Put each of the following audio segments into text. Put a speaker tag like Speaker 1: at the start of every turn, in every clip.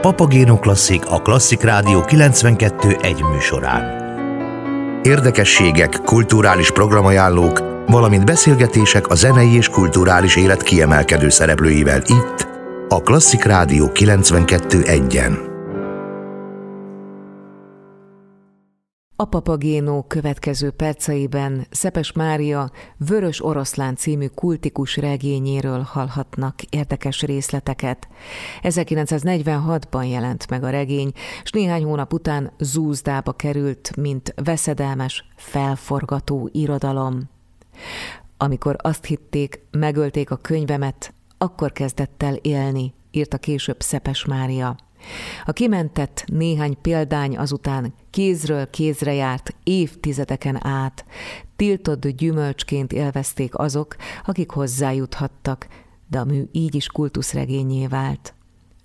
Speaker 1: Papagéno Klasszik a Klasszik Rádió 92 egy műsorán. Érdekességek, kulturális programajánlók, valamint beszélgetések a zenei és kulturális élet kiemelkedő szereplőivel itt, a Klasszik Rádió 92
Speaker 2: A Papagénó következő perceiben Szepes Mária Vörös Oroszlán című kultikus regényéről hallhatnak érdekes részleteket. 1946-ban jelent meg a regény, és néhány hónap után zúzdába került, mint veszedelmes, felforgató irodalom. Amikor azt hitték, megölték a könyvemet, akkor kezdett el élni, írta később Szepes Mária. A kimentett néhány példány azután kézről kézre járt évtizedeken át, tiltott gyümölcsként élvezték azok, akik hozzájuthattak, de a mű így is kultuszregényé vált.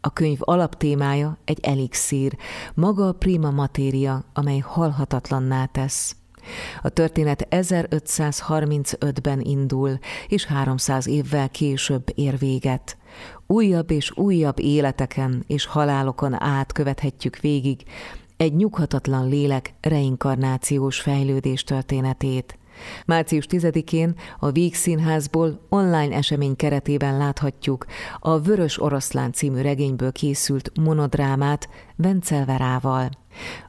Speaker 2: A könyv alaptémája egy elixír, maga a prima matéria, amely halhatatlanná tesz. A történet 1535-ben indul, és 300 évvel később ér véget. Újabb és újabb életeken és halálokon át követhetjük végig egy nyughatatlan lélek reinkarnációs fejlődés történetét. Március 10-én a Víg Színházból online esemény keretében láthatjuk a Vörös Oroszlán című regényből készült monodrámát Vencelverával.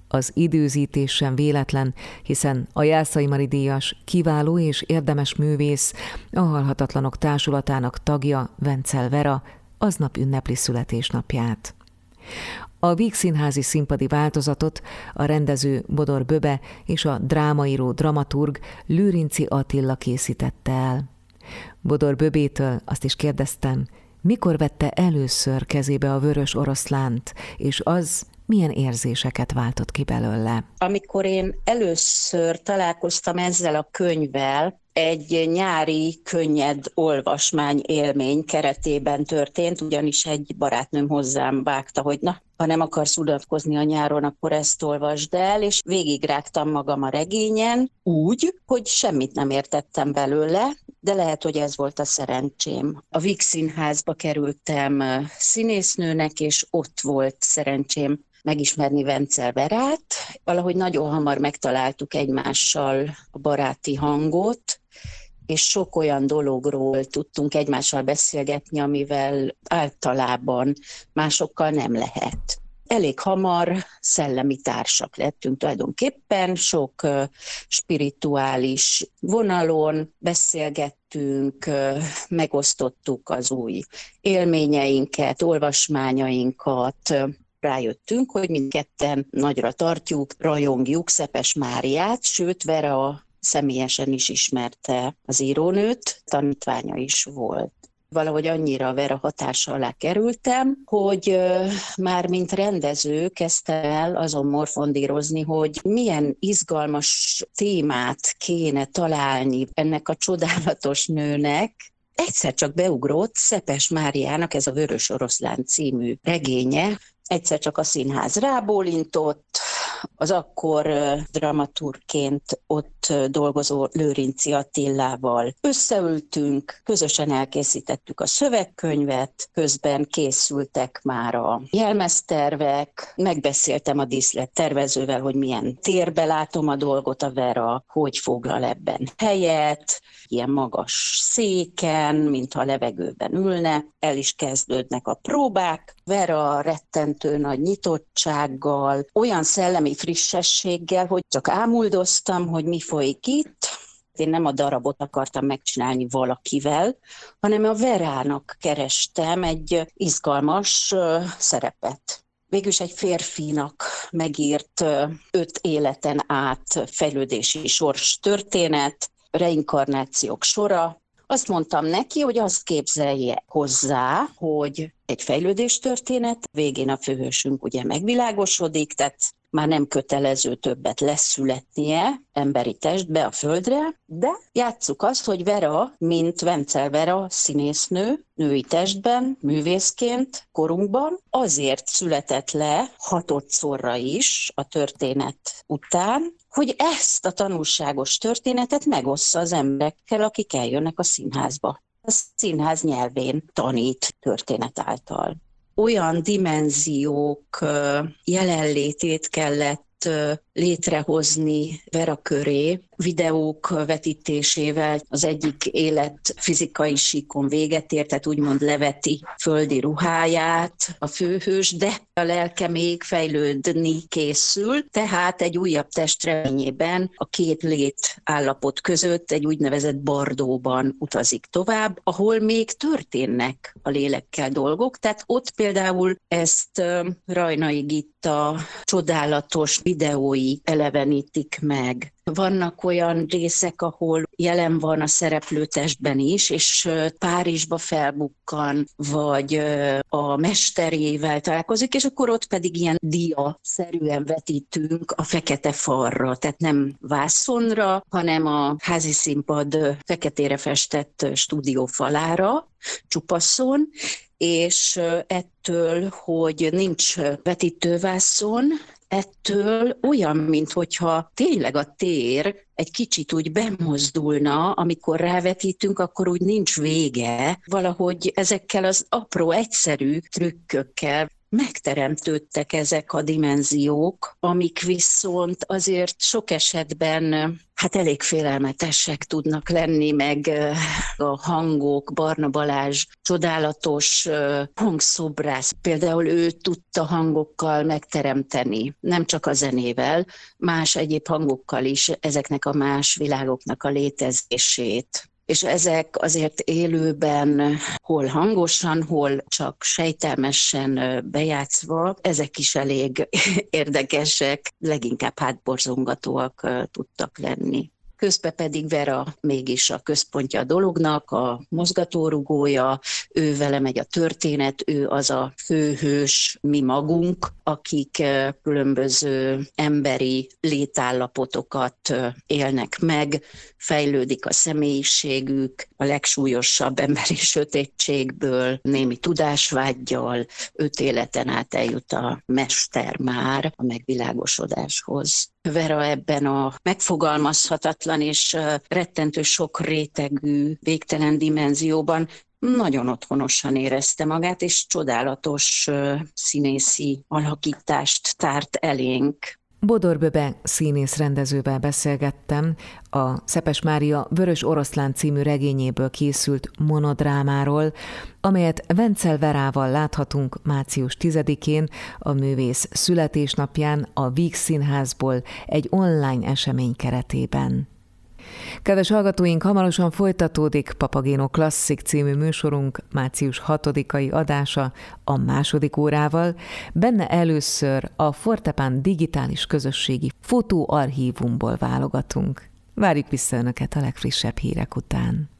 Speaker 2: Az időzítés sem véletlen, hiszen a Jászai Mari díjas kiváló és érdemes művész, a Halhatatlanok Társulatának tagja Vencel Vera aznap ünnepli születésnapját. A Víg Színházi színpadi változatot a rendező Bodor Böbe és a drámaíró dramaturg Lőrinci Attila készítette el. Bodor Böbétől azt is kérdeztem, mikor vette először kezébe a vörös oroszlánt, és az milyen érzéseket váltott ki belőle?
Speaker 3: Amikor én először találkoztam ezzel a könyvvel, egy nyári, könnyed olvasmány élmény keretében történt, ugyanis egy barátnőm hozzám vágta, hogy na, ha nem akarsz unatkozni a nyáron, akkor ezt olvasd el, és végigrágtam magam a regényen úgy, hogy semmit nem értettem belőle, de lehet, hogy ez volt a szerencsém. A Víg Színházba kerültem színésznőnek, és ott volt szerencsém megismerni Vencel Verát. Valahogy nagyon hamar megtaláltuk egymással a baráti hangot, és sok olyan dologról tudtunk egymással beszélgetni, amivel általában másokkal nem lehet. Elég hamar szellemi társak lettünk tulajdonképpen, sok spirituális vonalon beszélgettünk, megosztottuk az új élményeinket, olvasmányainkat, rájöttünk, hogy mindketten nagyra tartjuk, rajongjuk Szepes Máriát, sőt Vera személyesen is ismerte az írónőt, tanítványa is volt. Valahogy annyira Vera hatása alá kerültem, hogy már mint rendező kezdtem el azon morfondírozni, hogy milyen izgalmas témát kéne találni ennek a csodálatos nőnek, egyszer csak beugrott Szepes Máriának ez a Vörös Oroszlán című regénye, egyszer csak a színház rábólintott, az akkor dramaturként ott dolgozó Lőrinci Attillával összeültünk, közösen elkészítettük a szövegkönyvet, közben készültek már a jelmeztervek, megbeszéltem a díszlet tervezővel, hogy milyen térbe látom a dolgot a Vera, hogy foglal ebben helyet, ilyen magas széken, mintha a levegőben ülne, el is kezdődnek a próbák, Vera rettentő nagy nyitottsággal, olyan szellemi frissességgel, hogy csak ámuldoztam, hogy mi folyik itt, én nem a darabot akartam megcsinálni valakivel, hanem a Verának kerestem egy izgalmas szerepet. Végülis egy férfinak megírt öt életen át fejlődési sors történet, reinkarnációk sora, azt mondtam neki, hogy azt képzelje hozzá, hogy egy fejlődés történet, végén a főhősünk ugye megvilágosodik, tehát már nem kötelező többet leszületnie emberi testbe a földre, de játsszuk azt, hogy Vera, mint Vencel Vera színésznő, női testben, művészként, korunkban, azért született le hatodszorra is a történet után, hogy ezt a tanulságos történetet megossza az emberekkel, akik eljönnek a színházba. A színház nyelvén tanít történet által. Olyan dimenziók jelenlétét kellett létrehozni Vera köré, videók vetítésével az egyik élet fizikai síkon véget ért, tehát úgymond leveti földi ruháját a főhős, de a lelke még fejlődni készül, tehát egy újabb testreményében a két lét állapot között egy úgynevezett bardóban utazik tovább, ahol még történnek a lélekkel dolgok, tehát ott például ezt Rajnai Gitta csodálatos videói elevenítik meg. Vannak olyan részek, ahol jelen van a szereplőtestben is, és Párizsba felbukkan, vagy a mesterével találkozik, és akkor ott pedig ilyen dia-szerűen vetítünk a fekete farra, tehát nem vászonra, hanem a házi színpad feketére festett stúdiófalára, csupaszon, és ettől, hogy nincs vetítővászon, ettől olyan, mintha tényleg a tér egy kicsit úgy bemozdulna, amikor rávetítünk, akkor úgy nincs vége. Valahogy ezekkel az apró, egyszerű trükkökkel megteremtődtek ezek a dimenziók, amik viszont azért sok esetben hát elég félelmetesek tudnak lenni, meg a hangok, Barna Balázs csodálatos hangszobrász. Például ő tudta hangokkal megteremteni, nem csak a zenével, más egyéb hangokkal is ezeknek a más világoknak a létezését és ezek azért élőben hol hangosan, hol csak sejtelmesen bejátszva, ezek is elég érdekesek, leginkább hátborzongatóak tudtak lenni közben pedig Vera mégis a központja a dolognak, a mozgatórugója, ő vele megy a történet, ő az a főhős, mi magunk, akik különböző emberi létállapotokat élnek meg, fejlődik a személyiségük, a legsúlyosabb emberi sötétségből, némi tudásvágyjal, öt életen át eljut a mester már a megvilágosodáshoz. Vera ebben a megfogalmazhatatlan és rettentő sok rétegű, végtelen dimenzióban nagyon otthonosan érezte magát, és csodálatos színészi alakítást tárt elénk.
Speaker 2: Bodor Böbe színész rendezővel beszélgettem a Szepes Mária Vörös Oroszlán című regényéből készült monodrámáról, amelyet Vencel Verával láthatunk március 10-én a művész születésnapján a Víg Színházból egy online esemény keretében. Kedves hallgatóink, hamarosan folytatódik Papagéno Klasszik című műsorunk március 6-ai adása a második órával. Benne először a Fortepán digitális közösségi fotóarchívumból válogatunk. Várjuk vissza Önöket a legfrissebb hírek után.